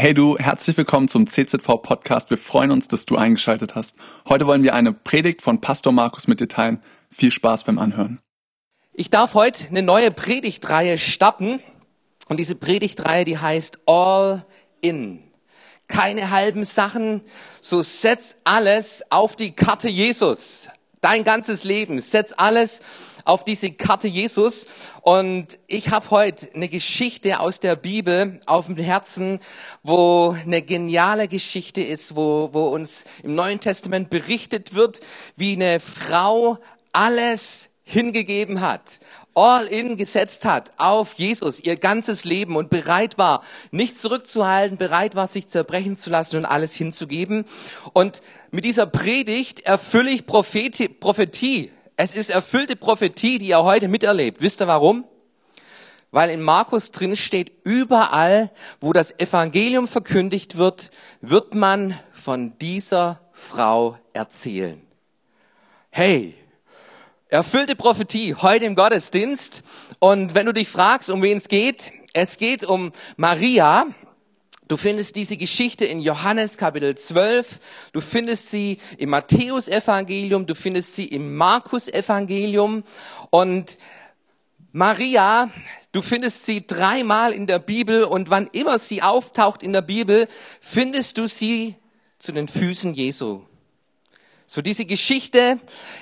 Hey du, herzlich willkommen zum CZV Podcast. Wir freuen uns, dass du eingeschaltet hast. Heute wollen wir eine Predigt von Pastor Markus mit dir teilen. Viel Spaß beim Anhören. Ich darf heute eine neue Predigtreihe starten. Und diese Predigtreihe, die heißt All In. Keine halben Sachen. So setz alles auf die Karte Jesus. Dein ganzes Leben. Setz alles auf diese Karte Jesus. Und ich habe heute eine Geschichte aus der Bibel auf dem Herzen, wo eine geniale Geschichte ist, wo, wo uns im Neuen Testament berichtet wird, wie eine Frau alles hingegeben hat, all in gesetzt hat auf Jesus, ihr ganzes Leben und bereit war, nicht zurückzuhalten, bereit war, sich zerbrechen zu lassen und alles hinzugeben. Und mit dieser Predigt erfülle ich Prophetie, Prophetie es ist erfüllte Prophetie, die er heute miterlebt. Wisst ihr warum? Weil in Markus drin steht, überall, wo das Evangelium verkündigt wird, wird man von dieser Frau erzählen. Hey, erfüllte Prophetie heute im Gottesdienst. Und wenn du dich fragst, um wen es geht, es geht um Maria, Du findest diese Geschichte in Johannes Kapitel 12, du findest sie im Matthäus Evangelium, du findest sie im Markus Evangelium und Maria, du findest sie dreimal in der Bibel. Und wann immer sie auftaucht in der Bibel, findest du sie zu den Füßen Jesu. So diese Geschichte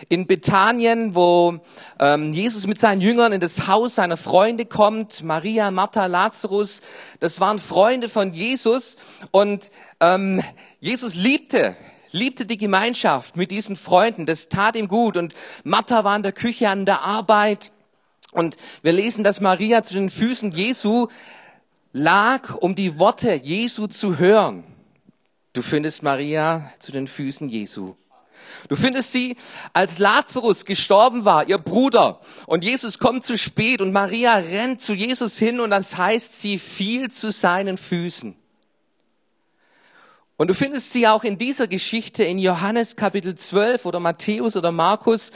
in Bethanien, wo ähm, Jesus mit seinen Jüngern in das Haus seiner Freunde kommt, Maria, Martha, Lazarus, das waren Freunde von Jesus. Und ähm, Jesus liebte liebte die Gemeinschaft mit diesen Freunden, das tat ihm gut. Und Martha war in der Küche an der Arbeit. Und wir lesen, dass Maria zu den Füßen Jesu lag, um die Worte Jesu zu hören. Du findest Maria zu den Füßen Jesu. Du findest sie, als Lazarus gestorben war, ihr Bruder, und Jesus kommt zu spät und Maria rennt zu Jesus hin und das heißt, sie fiel zu seinen Füßen. Und du findest sie auch in dieser Geschichte in Johannes Kapitel 12 oder Matthäus oder Markus,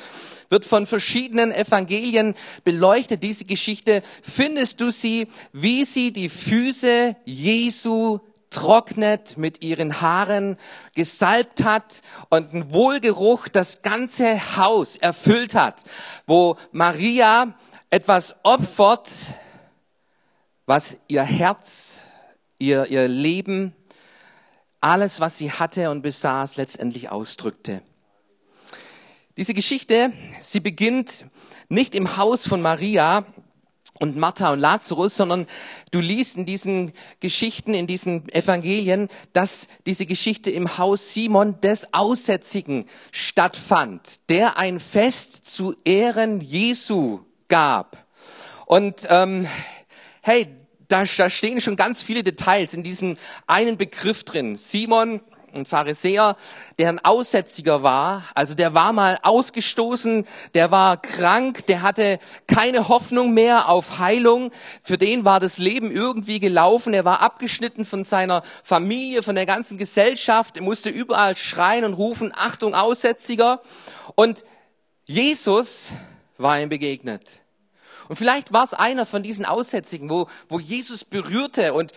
wird von verschiedenen Evangelien beleuchtet, diese Geschichte, findest du sie, wie sie die Füße Jesu trocknet, mit ihren Haaren gesalbt hat und ein Wohlgeruch das ganze Haus erfüllt hat, wo Maria etwas opfert, was ihr Herz, ihr, ihr Leben, alles, was sie hatte und besaß, letztendlich ausdrückte. Diese Geschichte, sie beginnt nicht im Haus von Maria, und Martha und Lazarus, sondern du liest in diesen Geschichten, in diesen Evangelien, dass diese Geschichte im Haus Simon des Aussätzigen stattfand, der ein Fest zu Ehren Jesu gab. Und ähm, hey, da, da stehen schon ganz viele Details in diesem einen Begriff drin. Simon ein Pharisäer, der ein Aussätziger war, also der war mal ausgestoßen, der war krank, der hatte keine Hoffnung mehr auf Heilung, für den war das Leben irgendwie gelaufen, er war abgeschnitten von seiner Familie, von der ganzen Gesellschaft, er musste überall schreien und rufen, Achtung, Aussätziger. Und Jesus war ihm begegnet. Und vielleicht war es einer von diesen Aussätzigen, wo, wo Jesus berührte und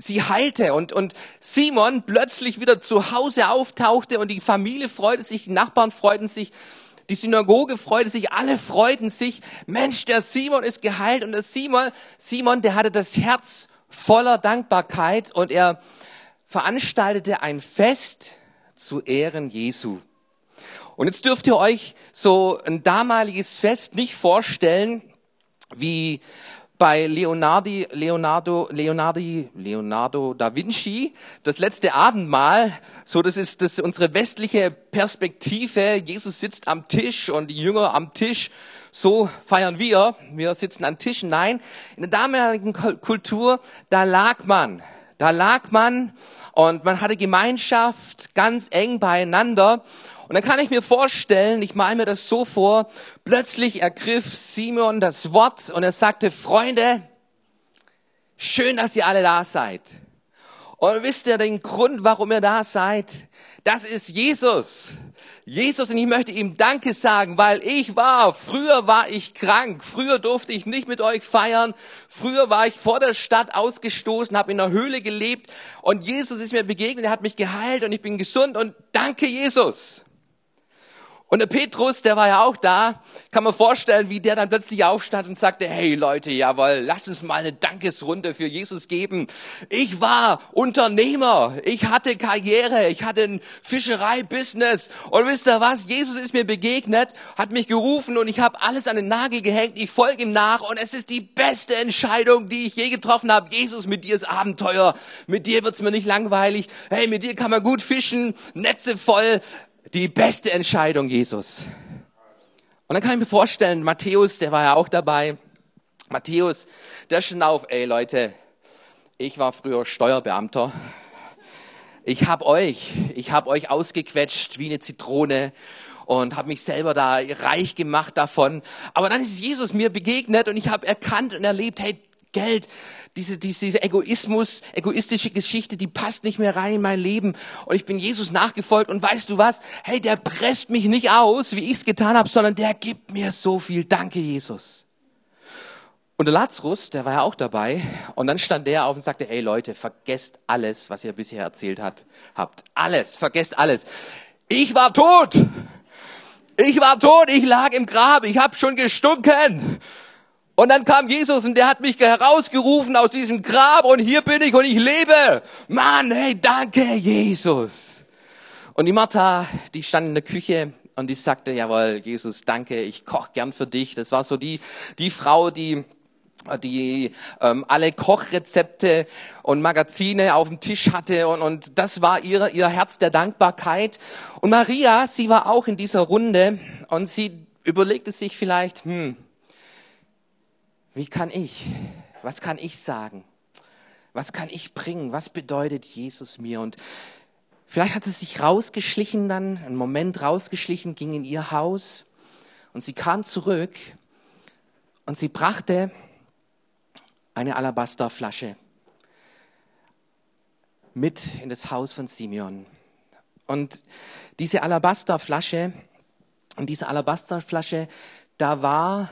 sie heilte und, und Simon plötzlich wieder zu Hause auftauchte und die Familie freute sich, die Nachbarn freuten sich, die Synagoge freute sich, alle freuten sich. Mensch, der Simon ist geheilt und der Simon, Simon, der hatte das Herz voller Dankbarkeit und er veranstaltete ein Fest zu Ehren Jesu. Und jetzt dürft ihr euch so ein damaliges Fest nicht vorstellen, wie bei Leonardi, Leonardo, Leonardi, Leonardo da Vinci, das letzte Abendmahl, so das ist das ist unsere westliche Perspektive. Jesus sitzt am Tisch und die Jünger am Tisch. So feiern wir. Wir sitzen an Tischen. Nein, in der damaligen Kultur, da lag man, da lag man und man hatte Gemeinschaft ganz eng beieinander. Und dann kann ich mir vorstellen, ich male mir das so vor, plötzlich ergriff Simon das Wort und er sagte, Freunde, schön, dass ihr alle da seid. Und wisst ihr den Grund, warum ihr da seid? Das ist Jesus. Jesus und ich möchte ihm Danke sagen, weil ich war, früher war ich krank, früher durfte ich nicht mit euch feiern, früher war ich vor der Stadt ausgestoßen, habe in der Höhle gelebt und Jesus ist mir begegnet, er hat mich geheilt und ich bin gesund und danke Jesus. Und der Petrus, der war ja auch da, kann man vorstellen, wie der dann plötzlich aufstand und sagte, hey Leute, jawohl, lasst uns mal eine Dankesrunde für Jesus geben. Ich war Unternehmer, ich hatte Karriere, ich hatte ein Fischerei-Business. Und wisst ihr was, Jesus ist mir begegnet, hat mich gerufen und ich habe alles an den Nagel gehängt, ich folge ihm nach und es ist die beste Entscheidung, die ich je getroffen habe. Jesus, mit dir ist Abenteuer, mit dir wird's mir nicht langweilig, hey, mit dir kann man gut fischen, Netze voll, die beste Entscheidung, Jesus. Und dann kann ich mir vorstellen, Matthäus, der war ja auch dabei. Matthäus, der schon auf, ey Leute, ich war früher Steuerbeamter. Ich hab euch, ich hab euch ausgequetscht wie eine Zitrone und habe mich selber da reich gemacht davon. Aber dann ist Jesus mir begegnet und ich habe erkannt und erlebt, hey, Geld, diese, diese Egoismus, egoistische Geschichte, die passt nicht mehr rein in mein Leben. Und ich bin Jesus nachgefolgt und weißt du was? Hey, der presst mich nicht aus, wie ich es getan habe, sondern der gibt mir so viel. Danke, Jesus. Und der Lazarus, der war ja auch dabei. Und dann stand der auf und sagte, hey Leute, vergesst alles, was ihr bisher erzählt hat, habt. Alles, vergesst alles. Ich war tot. Ich war tot, ich lag im Grab, ich habe schon gestunken. Und dann kam Jesus und der hat mich herausgerufen aus diesem Grab und hier bin ich und ich lebe. Mann, hey, danke, Jesus. Und die Martha, die stand in der Küche und die sagte, jawohl, Jesus, danke, ich koch gern für dich. Das war so die, die Frau, die die ähm, alle Kochrezepte und Magazine auf dem Tisch hatte und, und das war ihr, ihr Herz der Dankbarkeit. Und Maria, sie war auch in dieser Runde und sie überlegte sich vielleicht, hm, wie kann ich, was kann ich sagen? Was kann ich bringen? Was bedeutet Jesus mir? Und vielleicht hat sie sich rausgeschlichen dann, einen Moment rausgeschlichen, ging in ihr Haus und sie kam zurück und sie brachte eine Alabasterflasche mit in das Haus von Simeon. Und diese Alabasterflasche, und diese Alabasterflasche, da war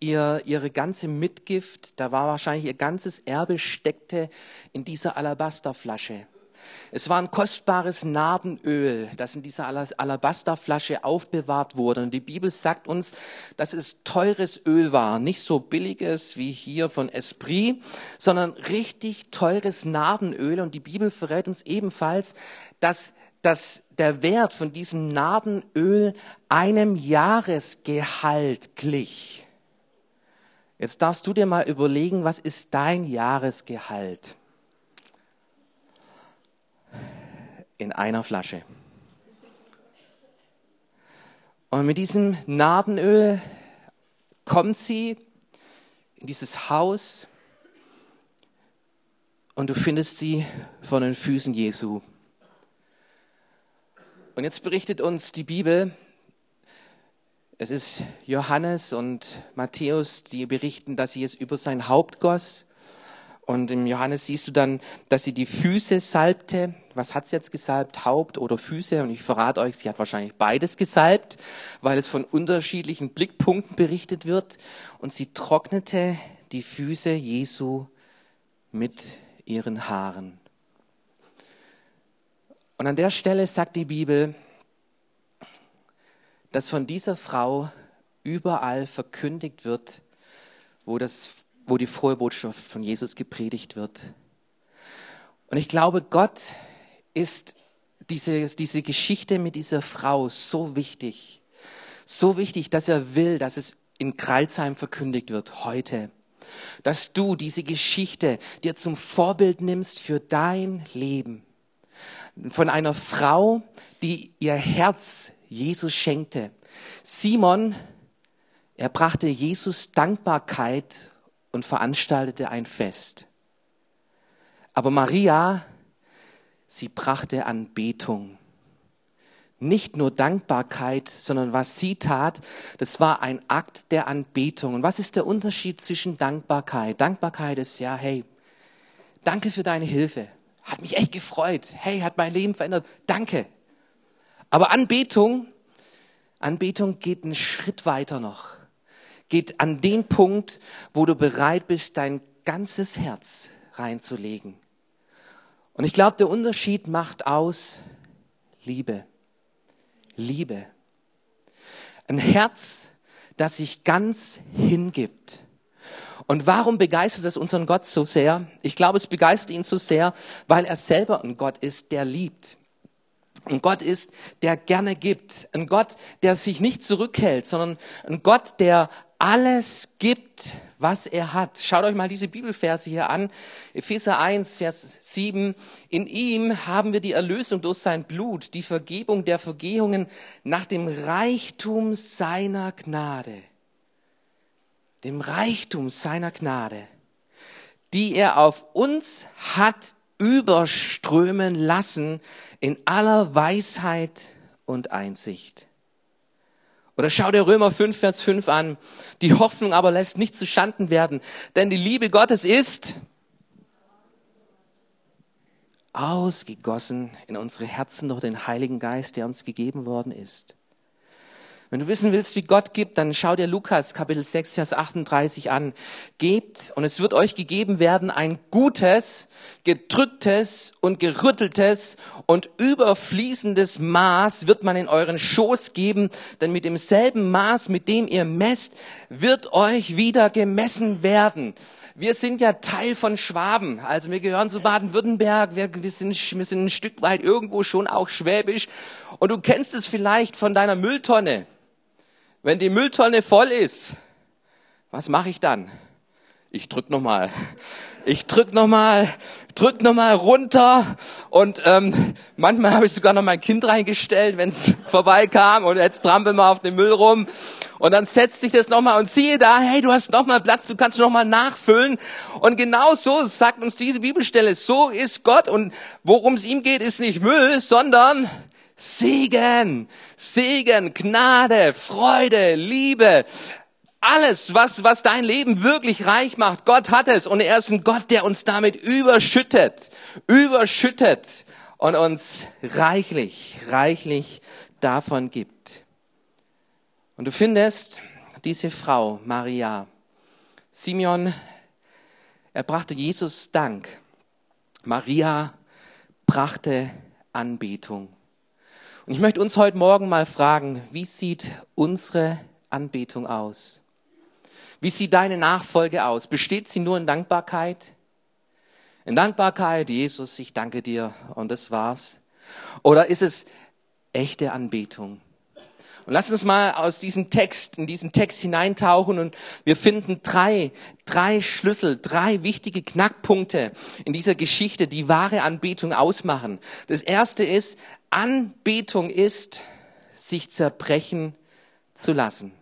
ihr, ihre ganze Mitgift, da war wahrscheinlich ihr ganzes Erbe steckte in dieser Alabasterflasche. Es war ein kostbares Narbenöl, das in dieser Alabasterflasche aufbewahrt wurde. Und die Bibel sagt uns, dass es teures Öl war. Nicht so billiges wie hier von Esprit, sondern richtig teures Narbenöl. Und die Bibel verrät uns ebenfalls, dass, dass der Wert von diesem Narbenöl einem Jahresgehalt glich. Jetzt darfst du dir mal überlegen, was ist dein Jahresgehalt? In einer Flasche. Und mit diesem Narbenöl kommt sie in dieses Haus und du findest sie von den Füßen Jesu. Und jetzt berichtet uns die Bibel, es ist Johannes und Matthäus, die berichten, dass sie es über sein Haupt goss. Und im Johannes siehst du dann, dass sie die Füße salbte. Was hat sie jetzt gesalbt? Haupt oder Füße? Und ich verrate euch, sie hat wahrscheinlich beides gesalbt, weil es von unterschiedlichen Blickpunkten berichtet wird. Und sie trocknete die Füße Jesu mit ihren Haaren. Und an der Stelle sagt die Bibel, dass von dieser Frau überall verkündigt wird, wo, das, wo die frohe Botschaft von Jesus gepredigt wird. Und ich glaube, Gott ist diese, diese Geschichte mit dieser Frau so wichtig. So wichtig, dass er will, dass es in Kralsheim verkündigt wird heute. Dass du diese Geschichte dir zum Vorbild nimmst für dein Leben. Von einer Frau, die ihr Herz Jesus schenkte. Simon, er brachte Jesus Dankbarkeit und veranstaltete ein Fest. Aber Maria, sie brachte Anbetung. Nicht nur Dankbarkeit, sondern was sie tat, das war ein Akt der Anbetung. Und was ist der Unterschied zwischen Dankbarkeit? Dankbarkeit ist ja, hey, danke für deine Hilfe. hat mich echt gefreut. Hey, hat mein Leben verändert. Danke. Aber Anbetung, Anbetung geht einen Schritt weiter noch. Geht an den Punkt, wo du bereit bist, dein ganzes Herz reinzulegen. Und ich glaube, der Unterschied macht aus Liebe. Liebe. Ein Herz, das sich ganz hingibt. Und warum begeistert es unseren Gott so sehr? Ich glaube, es begeistert ihn so sehr, weil er selber ein Gott ist, der liebt. Ein Gott ist, der gerne gibt. Ein Gott, der sich nicht zurückhält, sondern ein Gott, der alles gibt, was er hat. Schaut euch mal diese Bibelverse hier an. Epheser 1, Vers 7. In ihm haben wir die Erlösung durch sein Blut, die Vergebung der Vergehungen nach dem Reichtum seiner Gnade. Dem Reichtum seiner Gnade, die er auf uns hat überströmen lassen in aller Weisheit und Einsicht. Oder schau dir Römer 5, Vers 5 an. Die Hoffnung aber lässt nicht zu Schanden werden, denn die Liebe Gottes ist ausgegossen in unsere Herzen durch den Heiligen Geist, der uns gegeben worden ist. Wenn du wissen willst, wie Gott gibt, dann schau dir Lukas Kapitel 6, Vers 38 an. Gebt und es wird euch gegeben werden ein gutes, gedrücktes und gerütteltes und überfließendes Maß wird man in euren Schoß geben, denn mit demselben Maß, mit dem ihr messt, wird euch wieder gemessen werden. Wir sind ja Teil von Schwaben, also wir gehören zu Baden-Württemberg, wir, wir, sind, wir sind ein Stück weit irgendwo schon auch schwäbisch und du kennst es vielleicht von deiner Mülltonne. Wenn die Mülltonne voll ist, was mache ich dann? Ich drück noch mal. Ich drück noch mal, drück noch mal runter und ähm, manchmal habe ich sogar noch mein Kind reingestellt, wenn es vorbeikam und jetzt trampeln wir auf den Müll rum und dann setzt sich das noch mal und siehe da, hey, du hast noch mal Platz, du kannst noch mal nachfüllen und genau so sagt uns diese Bibelstelle, so ist Gott und worum es ihm geht, ist nicht Müll, sondern Segen, Segen, Gnade, Freude, Liebe, alles, was, was dein Leben wirklich reich macht, Gott hat es und er ist ein Gott, der uns damit überschüttet, überschüttet und uns reichlich, reichlich davon gibt. Und du findest diese Frau, Maria, Simeon, er brachte Jesus Dank. Maria brachte Anbetung. Und ich möchte uns heute Morgen mal fragen, wie sieht unsere Anbetung aus? Wie sieht deine Nachfolge aus? Besteht sie nur in Dankbarkeit? In Dankbarkeit, Jesus, ich danke dir und das war's. Oder ist es echte Anbetung? Und lass uns mal aus diesem Text, in diesen Text hineintauchen und wir finden drei, drei Schlüssel, drei wichtige Knackpunkte in dieser Geschichte, die wahre Anbetung ausmachen. Das erste ist, Anbetung ist, sich zerbrechen zu lassen.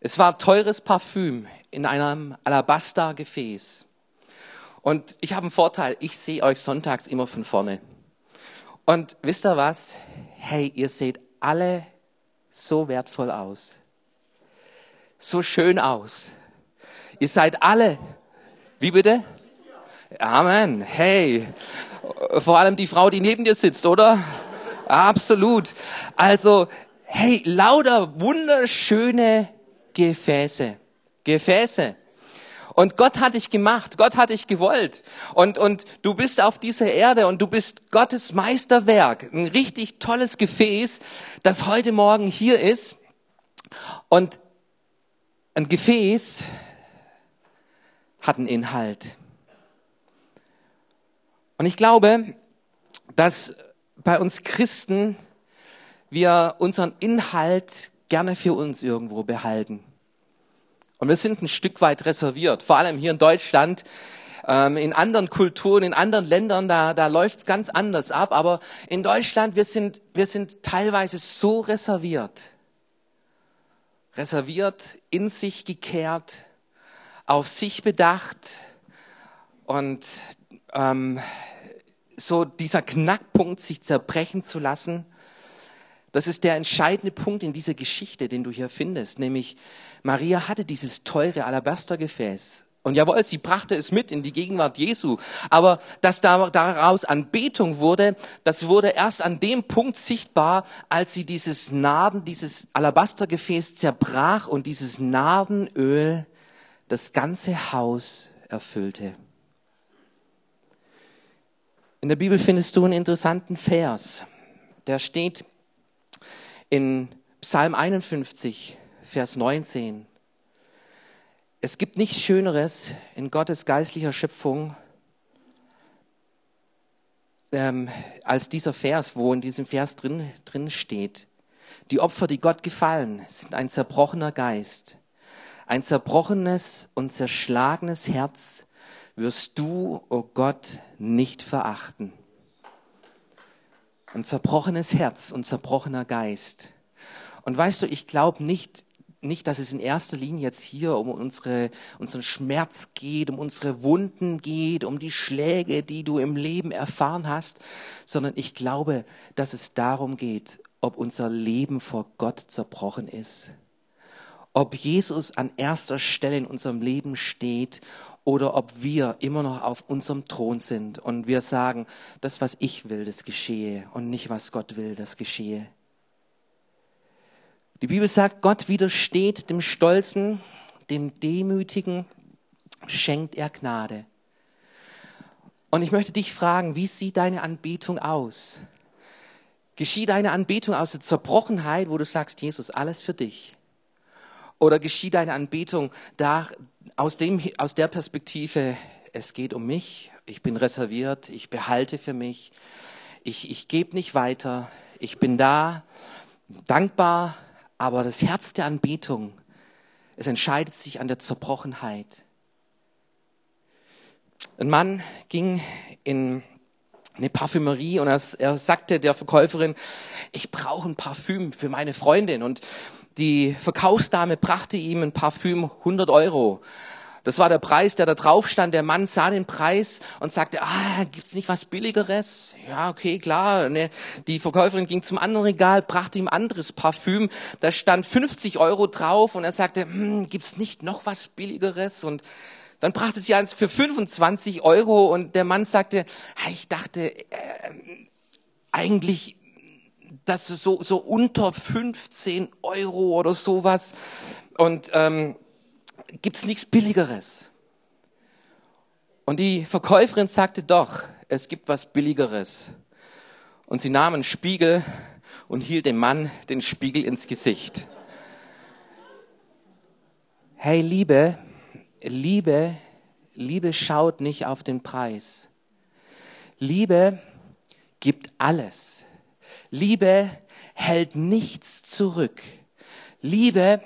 Es war teures Parfüm in einem Alabaster-Gefäß. Und ich habe einen Vorteil, ich sehe euch sonntags immer von vorne. Und wisst ihr was? Hey, ihr seht alle so wertvoll aus. So schön aus. Ihr seid alle. Wie bitte? Amen. Hey, vor allem die Frau, die neben dir sitzt, oder? Absolut. Also, hey, lauter wunderschöne Gefäße. Gefäße. Und Gott hat dich gemacht, Gott hat dich gewollt. Und, und du bist auf dieser Erde und du bist Gottes Meisterwerk. Ein richtig tolles Gefäß, das heute Morgen hier ist. Und ein Gefäß hat einen Inhalt. Und ich glaube, dass bei uns Christen wir unseren Inhalt gerne für uns irgendwo behalten. Und wir sind ein Stück weit reserviert, vor allem hier in Deutschland. Ähm, in anderen Kulturen, in anderen Ländern, da, da läuft es ganz anders ab. Aber in Deutschland, wir sind, wir sind teilweise so reserviert. Reserviert, in sich gekehrt, auf sich bedacht. Und ähm, so dieser Knackpunkt, sich zerbrechen zu lassen, das ist der entscheidende Punkt in dieser Geschichte, den du hier findest. Nämlich, Maria hatte dieses teure Alabastergefäß Und jawohl, sie brachte es mit in die Gegenwart Jesu. Aber dass daraus Anbetung wurde, das wurde erst an dem Punkt sichtbar, als sie dieses Narben, dieses Alabastergefäß zerbrach und dieses Narbenöl das ganze Haus erfüllte. In der Bibel findest du einen interessanten Vers. Der steht in Psalm 51, Vers 19. Es gibt nichts Schöneres in Gottes geistlicher Schöpfung ähm, als dieser Vers, wo in diesem Vers drin, drin steht. Die Opfer, die Gott gefallen, sind ein zerbrochener Geist. Ein zerbrochenes und zerschlagenes Herz wirst du, o oh Gott, nicht verachten. Ein zerbrochenes Herz und zerbrochener Geist. Und weißt du, ich glaube nicht, nicht, dass es in erster Linie jetzt hier um unsere, unseren Schmerz geht, um unsere Wunden geht, um die Schläge, die du im Leben erfahren hast, sondern ich glaube, dass es darum geht, ob unser Leben vor Gott zerbrochen ist. Ob Jesus an erster Stelle in unserem Leben steht oder ob wir immer noch auf unserem Thron sind und wir sagen, das, was ich will, das geschehe und nicht, was Gott will, das geschehe. Die Bibel sagt, Gott widersteht dem Stolzen, dem Demütigen, schenkt er Gnade. Und ich möchte dich fragen, wie sieht deine Anbetung aus? Geschieht deine Anbetung aus der Zerbrochenheit, wo du sagst, Jesus, alles für dich? Oder geschieht deine Anbetung da, aus, dem, aus der Perspektive, es geht um mich, ich bin reserviert, ich behalte für mich, ich, ich gebe nicht weiter, ich bin da, dankbar, aber das Herz der Anbetung, es entscheidet sich an der Zerbrochenheit. Ein Mann ging in eine Parfümerie und er, er sagte der Verkäuferin, ich brauche ein Parfüm für meine Freundin. Und die Verkaufsdame brachte ihm ein Parfüm 100 Euro. Das war der Preis, der da drauf stand. Der Mann sah den Preis und sagte, ah, gibt's nicht was Billigeres? Ja, okay, klar. Ne, die Verkäuferin ging zum anderen Regal, brachte ihm anderes Parfüm. Da stand 50 Euro drauf und er sagte, hm, gibt's nicht noch was Billigeres? Und dann brachte sie eins für 25 Euro und der Mann sagte, ich dachte, äh, eigentlich das so, so unter 15 Euro oder sowas. Und ähm, gibt es nichts Billigeres. Und die Verkäuferin sagte doch, es gibt was Billigeres. Und sie nahm einen Spiegel und hielt dem Mann den Spiegel ins Gesicht. Hey, Liebe, Liebe, Liebe schaut nicht auf den Preis. Liebe gibt alles. Liebe hält nichts zurück. Liebe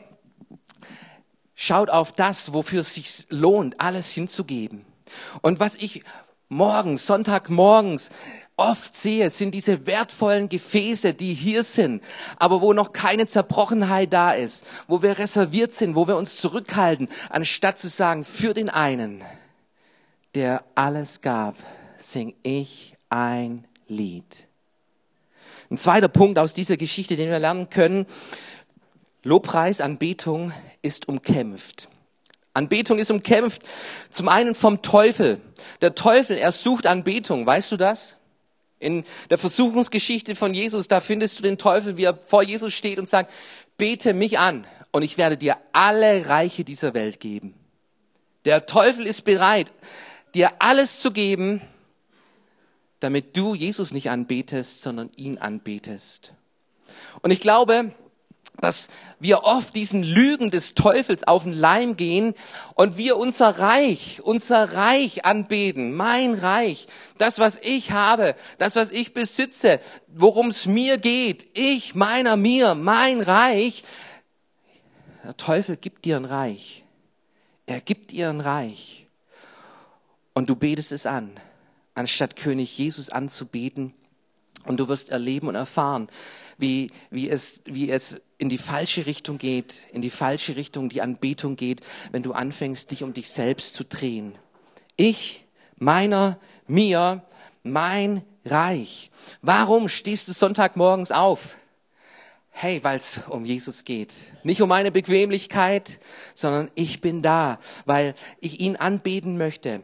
Schaut auf das, wofür es sich lohnt, alles hinzugeben. Und was ich morgens, Sonntagmorgens oft sehe, sind diese wertvollen Gefäße, die hier sind, aber wo noch keine Zerbrochenheit da ist, wo wir reserviert sind, wo wir uns zurückhalten, anstatt zu sagen, für den einen, der alles gab, sing ich ein Lied. Ein zweiter Punkt aus dieser Geschichte, den wir lernen können, Lobpreis, Anbetung ist umkämpft. Anbetung ist umkämpft. Zum einen vom Teufel. Der Teufel, er sucht Anbetung. Weißt du das? In der Versuchungsgeschichte von Jesus, da findest du den Teufel, wie er vor Jesus steht und sagt, bete mich an und ich werde dir alle Reiche dieser Welt geben. Der Teufel ist bereit, dir alles zu geben, damit du Jesus nicht anbetest, sondern ihn anbetest. Und ich glaube, dass wir oft diesen Lügen des Teufels auf den Leim gehen und wir unser Reich, unser Reich anbeten, mein Reich, das, was ich habe, das, was ich besitze, worum es mir geht, ich, meiner, mir, mein Reich. Der Teufel gibt dir ein Reich. Er gibt dir ein Reich. Und du betest es an, anstatt König Jesus anzubeten. Und du wirst erleben und erfahren, wie, wie, es, wie es in die falsche Richtung geht, in die falsche Richtung die Anbetung geht, wenn du anfängst, dich um dich selbst zu drehen. Ich, meiner, mir, mein Reich. Warum stehst du Sonntagmorgens auf? Hey, weil es um Jesus geht. Nicht um meine Bequemlichkeit, sondern ich bin da, weil ich ihn anbeten möchte.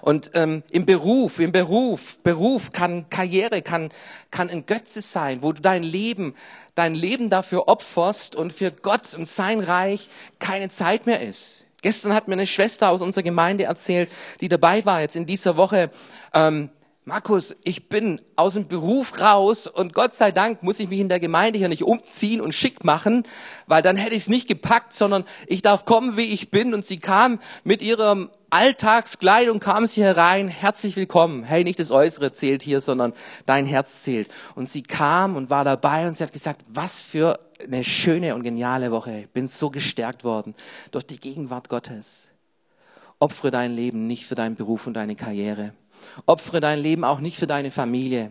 Und ähm, im Beruf, im Beruf, Beruf kann Karriere, kann, kann ein Götze sein, wo du dein Leben, dein Leben dafür opferst und für Gott und sein Reich keine Zeit mehr ist. Gestern hat mir eine Schwester aus unserer Gemeinde erzählt, die dabei war jetzt in dieser Woche. Ähm, Markus, ich bin aus dem Beruf raus und Gott sei Dank muss ich mich in der Gemeinde hier nicht umziehen und schick machen, weil dann hätte ich es nicht gepackt, sondern ich darf kommen, wie ich bin. Und sie kam mit ihrem Alltagskleidung, kam sie herein, herzlich willkommen. Hey, nicht das Äußere zählt hier, sondern dein Herz zählt. Und sie kam und war dabei und sie hat gesagt, was für eine schöne und geniale Woche. Ich bin so gestärkt worden durch die Gegenwart Gottes. Opfere dein Leben nicht für deinen Beruf und deine Karriere Opfere dein Leben auch nicht für deine Familie,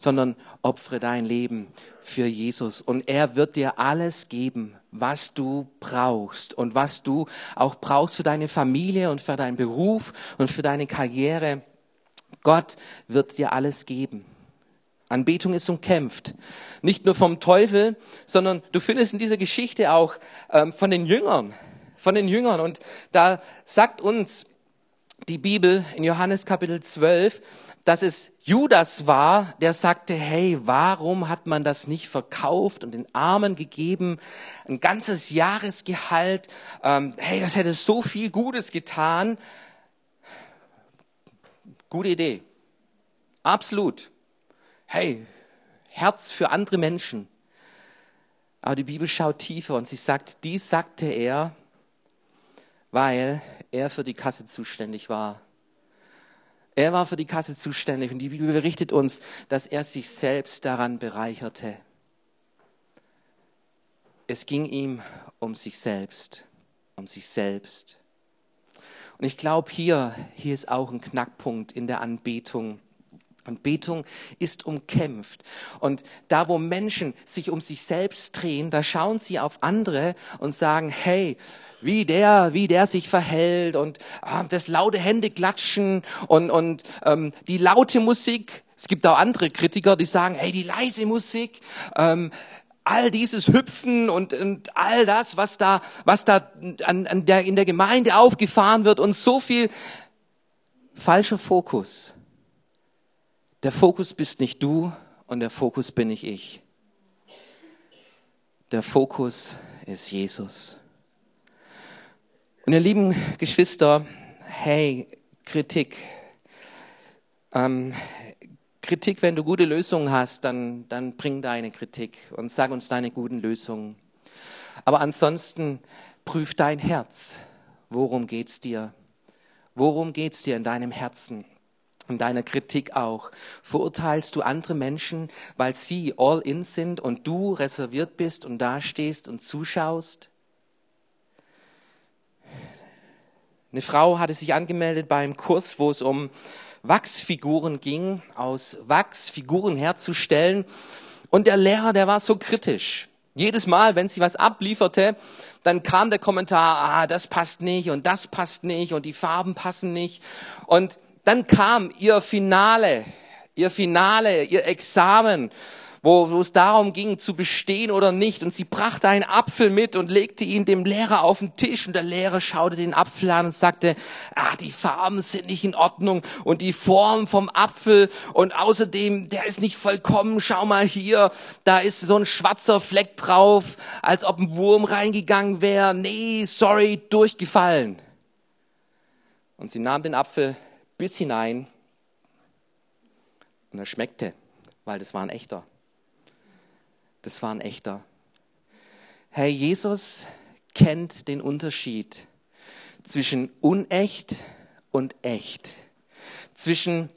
sondern opfere dein Leben für Jesus. Und er wird dir alles geben, was du brauchst und was du auch brauchst für deine Familie und für deinen Beruf und für deine Karriere. Gott wird dir alles geben. Anbetung ist umkämpft. Nicht nur vom Teufel, sondern du findest in dieser Geschichte auch ähm, von den Jüngern. Von den Jüngern. Und da sagt uns die Bibel in Johannes Kapitel 12, dass es Judas war, der sagte, hey, warum hat man das nicht verkauft und den Armen gegeben, ein ganzes Jahresgehalt, ähm, hey, das hätte so viel Gutes getan. Gute Idee. Absolut. Hey, Herz für andere Menschen. Aber die Bibel schaut tiefer und sie sagt, dies sagte er, weil er für die Kasse zuständig war. Er war für die Kasse zuständig und die Bibel berichtet uns, dass er sich selbst daran bereicherte. Es ging ihm um sich selbst, um sich selbst. Und ich glaube, hier, hier ist auch ein Knackpunkt in der Anbetung. Anbetung ist umkämpft. Und da, wo Menschen sich um sich selbst drehen, da schauen sie auf andere und sagen, hey, wie der, wie der sich verhält und ah, das laute Händeklatschen und, und ähm, die laute Musik. Es gibt auch andere Kritiker, die sagen, hey, die leise Musik, ähm, all dieses Hüpfen und, und all das, was da, was da an, an der, in der Gemeinde aufgefahren wird und so viel falscher Fokus. Der Fokus bist nicht du und der Fokus bin nicht ich. Der Fokus ist Jesus. Und ihr lieben Geschwister, hey, Kritik. Ähm, Kritik, wenn du gute Lösungen hast, dann, dann bring deine Kritik und sag uns deine guten Lösungen. Aber ansonsten prüf dein Herz. Worum geht's dir? Worum geht's dir in deinem Herzen? In deiner Kritik auch. Verurteilst du andere Menschen, weil sie all in sind und du reserviert bist und dastehst und zuschaust? Eine Frau hatte sich angemeldet beim Kurs, wo es um Wachsfiguren ging, aus Wachs Figuren herzustellen. Und der Lehrer, der war so kritisch. Jedes Mal, wenn sie was ablieferte, dann kam der Kommentar, ah, das passt nicht und das passt nicht und die Farben passen nicht. Und dann kam ihr Finale, ihr Finale, ihr Examen wo, wo es darum ging, zu bestehen oder nicht. Und sie brachte einen Apfel mit und legte ihn dem Lehrer auf den Tisch. Und der Lehrer schaute den Apfel an und sagte, ah, die Farben sind nicht in Ordnung und die Form vom Apfel und außerdem, der ist nicht vollkommen. Schau mal hier, da ist so ein schwarzer Fleck drauf, als ob ein Wurm reingegangen wäre. Nee, sorry, durchgefallen. Und sie nahm den Apfel bis hinein und er schmeckte, weil das war ein echter das war ein echter. Herr Jesus kennt den Unterschied zwischen unecht und echt, zwischen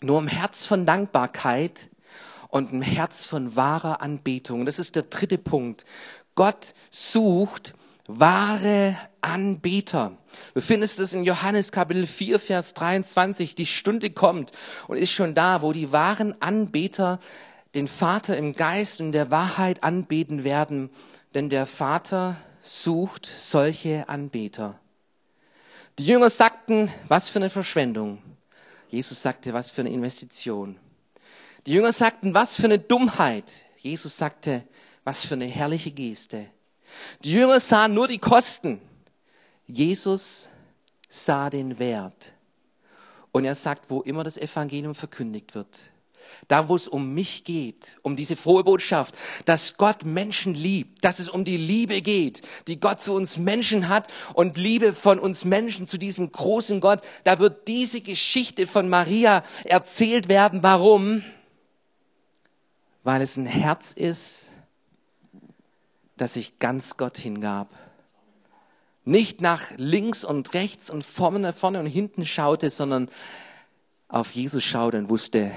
nur einem Herz von Dankbarkeit und einem Herz von wahrer Anbetung. Das ist der dritte Punkt. Gott sucht wahre Anbeter. Du findest es in Johannes Kapitel 4, Vers 23. Die Stunde kommt und ist schon da, wo die wahren Anbeter den Vater im Geist und der Wahrheit anbeten werden, denn der Vater sucht solche Anbeter. Die Jünger sagten, was für eine Verschwendung. Jesus sagte, was für eine Investition. Die Jünger sagten, was für eine Dummheit. Jesus sagte, Was für eine herrliche Geste. Die Jünger sahen nur die Kosten. Jesus sah den Wert. Und er sagt, wo immer das Evangelium verkündigt wird, da wo es um mich geht, um diese frohe Botschaft, dass Gott Menschen liebt, dass es um die Liebe geht, die Gott zu uns Menschen hat und Liebe von uns Menschen zu diesem großen Gott, da wird diese Geschichte von Maria erzählt werden. Warum? Weil es ein Herz ist, das sich ganz Gott hingab. Nicht nach links und rechts und vorne, und hinten schaute, sondern auf Jesus schaute und wusste,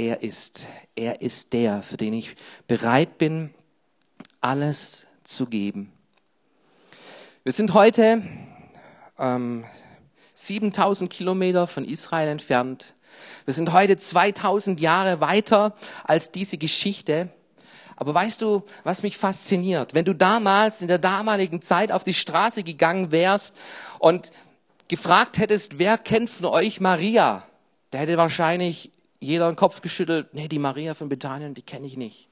er ist. Er ist der, für den ich bereit bin, alles zu geben. Wir sind heute ähm, 7000 Kilometer von Israel entfernt. Wir sind heute 2000 Jahre weiter als diese Geschichte. Aber weißt du, was mich fasziniert? Wenn du damals, in der damaligen Zeit auf die Straße gegangen wärst und gefragt hättest, wer kennt von euch Maria? Der hätte wahrscheinlich jeder den Kopf geschüttelt, nee, die Maria von Bethanien, die kenne ich nicht.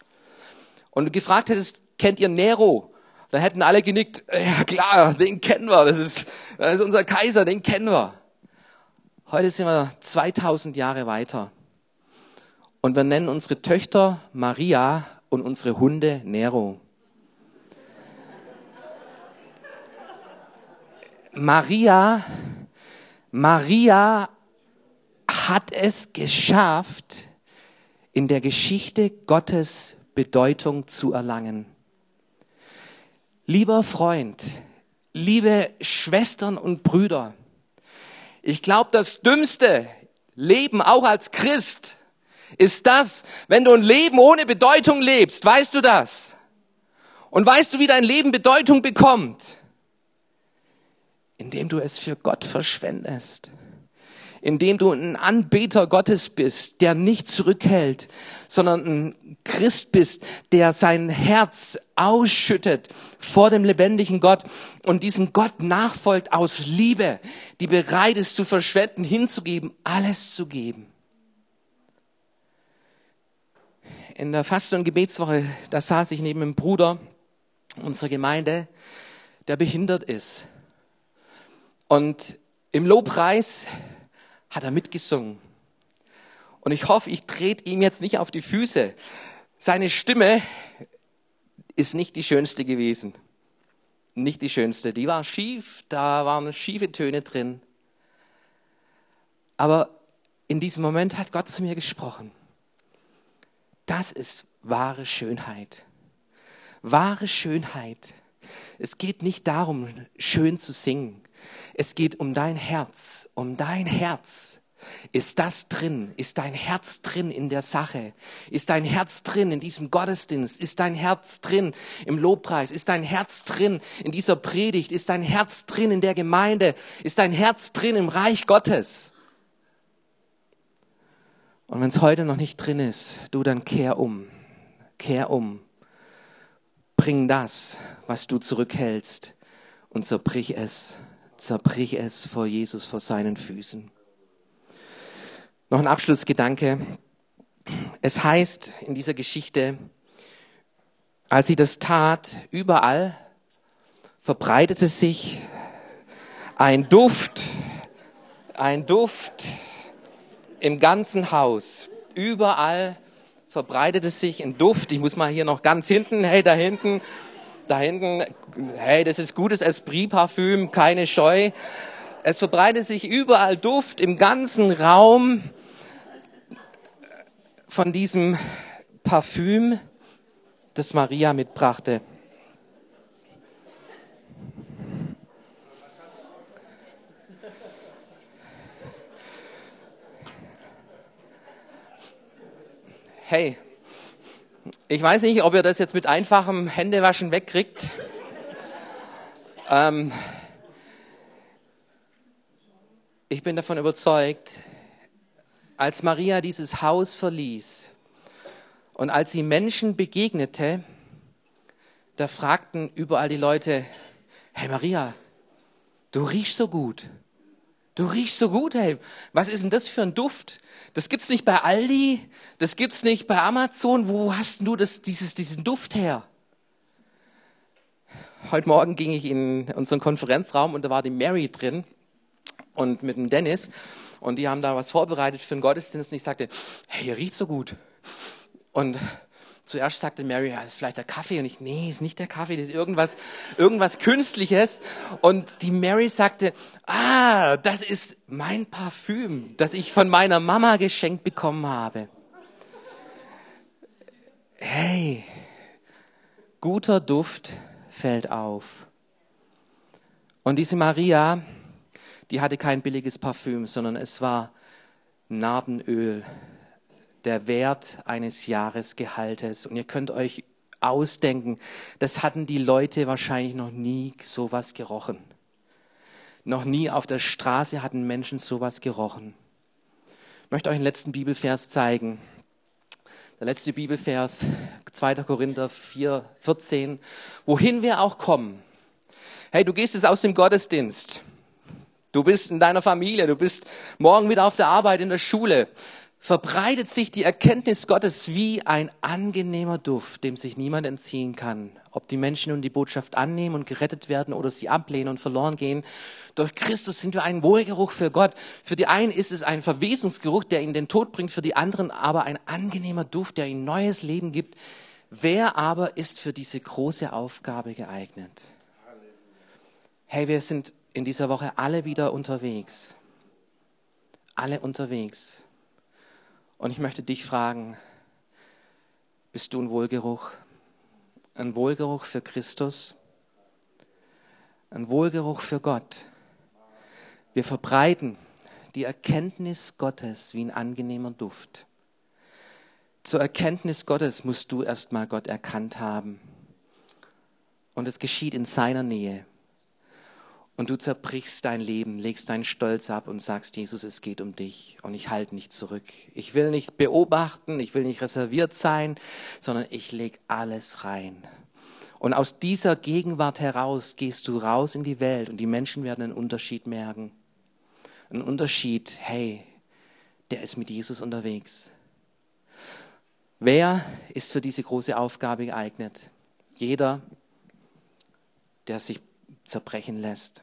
Und du gefragt hättest, kennt ihr Nero? Da hätten alle genickt, ja klar, den kennen wir, das ist, das ist unser Kaiser, den kennen wir. Heute sind wir 2000 Jahre weiter. Und wir nennen unsere Töchter Maria und unsere Hunde Nero. Maria, Maria hat es geschafft, in der Geschichte Gottes Bedeutung zu erlangen. Lieber Freund, liebe Schwestern und Brüder, ich glaube, das dümmste Leben auch als Christ ist das, wenn du ein Leben ohne Bedeutung lebst. Weißt du das? Und weißt du, wie dein Leben Bedeutung bekommt? Indem du es für Gott verschwendest indem du ein Anbeter Gottes bist, der nicht zurückhält, sondern ein Christ bist, der sein Herz ausschüttet vor dem lebendigen Gott und diesem Gott nachfolgt aus Liebe, die bereit ist zu verschwenden, hinzugeben, alles zu geben. In der Fasten- und Gebetswoche, da saß ich neben einem Bruder unserer Gemeinde, der behindert ist. Und im Lobpreis hat er mitgesungen. Und ich hoffe, ich trete ihm jetzt nicht auf die Füße. Seine Stimme ist nicht die schönste gewesen. Nicht die schönste. Die war schief, da waren schiefe Töne drin. Aber in diesem Moment hat Gott zu mir gesprochen. Das ist wahre Schönheit. Wahre Schönheit. Es geht nicht darum, schön zu singen. Es geht um dein Herz, um dein Herz. Ist das drin? Ist dein Herz drin in der Sache? Ist dein Herz drin in diesem Gottesdienst? Ist dein Herz drin im Lobpreis? Ist dein Herz drin in dieser Predigt? Ist dein Herz drin in der Gemeinde? Ist dein Herz drin im Reich Gottes? Und wenn es heute noch nicht drin ist, du dann kehr um. Kehr um. Bring das, was du zurückhältst, und zerbrich es zerbrich es vor Jesus, vor seinen Füßen. Noch ein Abschlussgedanke. Es heißt in dieser Geschichte, als sie das tat, überall verbreitete sich ein Duft, ein Duft im ganzen Haus. Überall verbreitete sich ein Duft. Ich muss mal hier noch ganz hinten, hey, da hinten, da hinten, hey, das ist gutes Esprit-Parfüm, keine Scheu. Es verbreitet sich überall Duft im ganzen Raum von diesem Parfüm, das Maria mitbrachte. Hey, ich weiß nicht, ob ihr das jetzt mit einfachem Händewaschen wegkriegt. Ähm, ich bin davon überzeugt, als Maria dieses Haus verließ und als sie Menschen begegnete, da fragten überall die Leute, hey Maria, du riechst so gut. Du riechst so gut, hey. Was ist denn das für ein Duft? Das gibt's nicht bei Aldi, das gibt's nicht bei Amazon. Wo hast du das, dieses, diesen Duft her? heute Morgen ging ich in unseren Konferenzraum und da war die Mary drin und mit dem Dennis und die haben da was vorbereitet für den Gottesdienst und ich sagte, hey, hier riecht so gut. Und zuerst sagte Mary, ja, das ist vielleicht der Kaffee und ich, nee, ist nicht der Kaffee, das ist irgendwas, irgendwas Künstliches. Und die Mary sagte, ah, das ist mein Parfüm, das ich von meiner Mama geschenkt bekommen habe. Hey, guter Duft fällt auf. Und diese Maria, die hatte kein billiges Parfüm, sondern es war Narbenöl, der Wert eines Jahresgehaltes. Und ihr könnt euch ausdenken, das hatten die Leute wahrscheinlich noch nie sowas gerochen. Noch nie auf der Straße hatten Menschen sowas gerochen. Ich möchte euch einen letzten Bibelvers zeigen. Der letzte Bibelvers, 2. Korinther 4, 14. Wohin wir auch kommen. Hey, du gehst jetzt aus dem Gottesdienst. Du bist in deiner Familie, du bist morgen wieder auf der Arbeit, in der Schule verbreitet sich die Erkenntnis Gottes wie ein angenehmer Duft, dem sich niemand entziehen kann. Ob die Menschen nun die Botschaft annehmen und gerettet werden oder sie ablehnen und verloren gehen. Durch Christus sind wir ein Wohlgeruch für Gott. Für die einen ist es ein Verwesungsgeruch, der ihnen den Tod bringt, für die anderen aber ein angenehmer Duft, der ihnen neues Leben gibt. Wer aber ist für diese große Aufgabe geeignet? Hey, wir sind in dieser Woche alle wieder unterwegs. Alle unterwegs. Und ich möchte dich fragen, bist du ein Wohlgeruch? Ein Wohlgeruch für Christus? Ein Wohlgeruch für Gott? Wir verbreiten die Erkenntnis Gottes wie ein angenehmer Duft. Zur Erkenntnis Gottes musst du erstmal Gott erkannt haben. Und es geschieht in seiner Nähe und du zerbrichst dein Leben, legst deinen Stolz ab und sagst, Jesus, es geht um dich und ich halte nicht zurück. Ich will nicht beobachten, ich will nicht reserviert sein, sondern ich leg alles rein. Und aus dieser Gegenwart heraus gehst du raus in die Welt und die Menschen werden einen Unterschied merken. Einen Unterschied, hey, der ist mit Jesus unterwegs. Wer ist für diese große Aufgabe geeignet? Jeder, der sich zerbrechen lässt.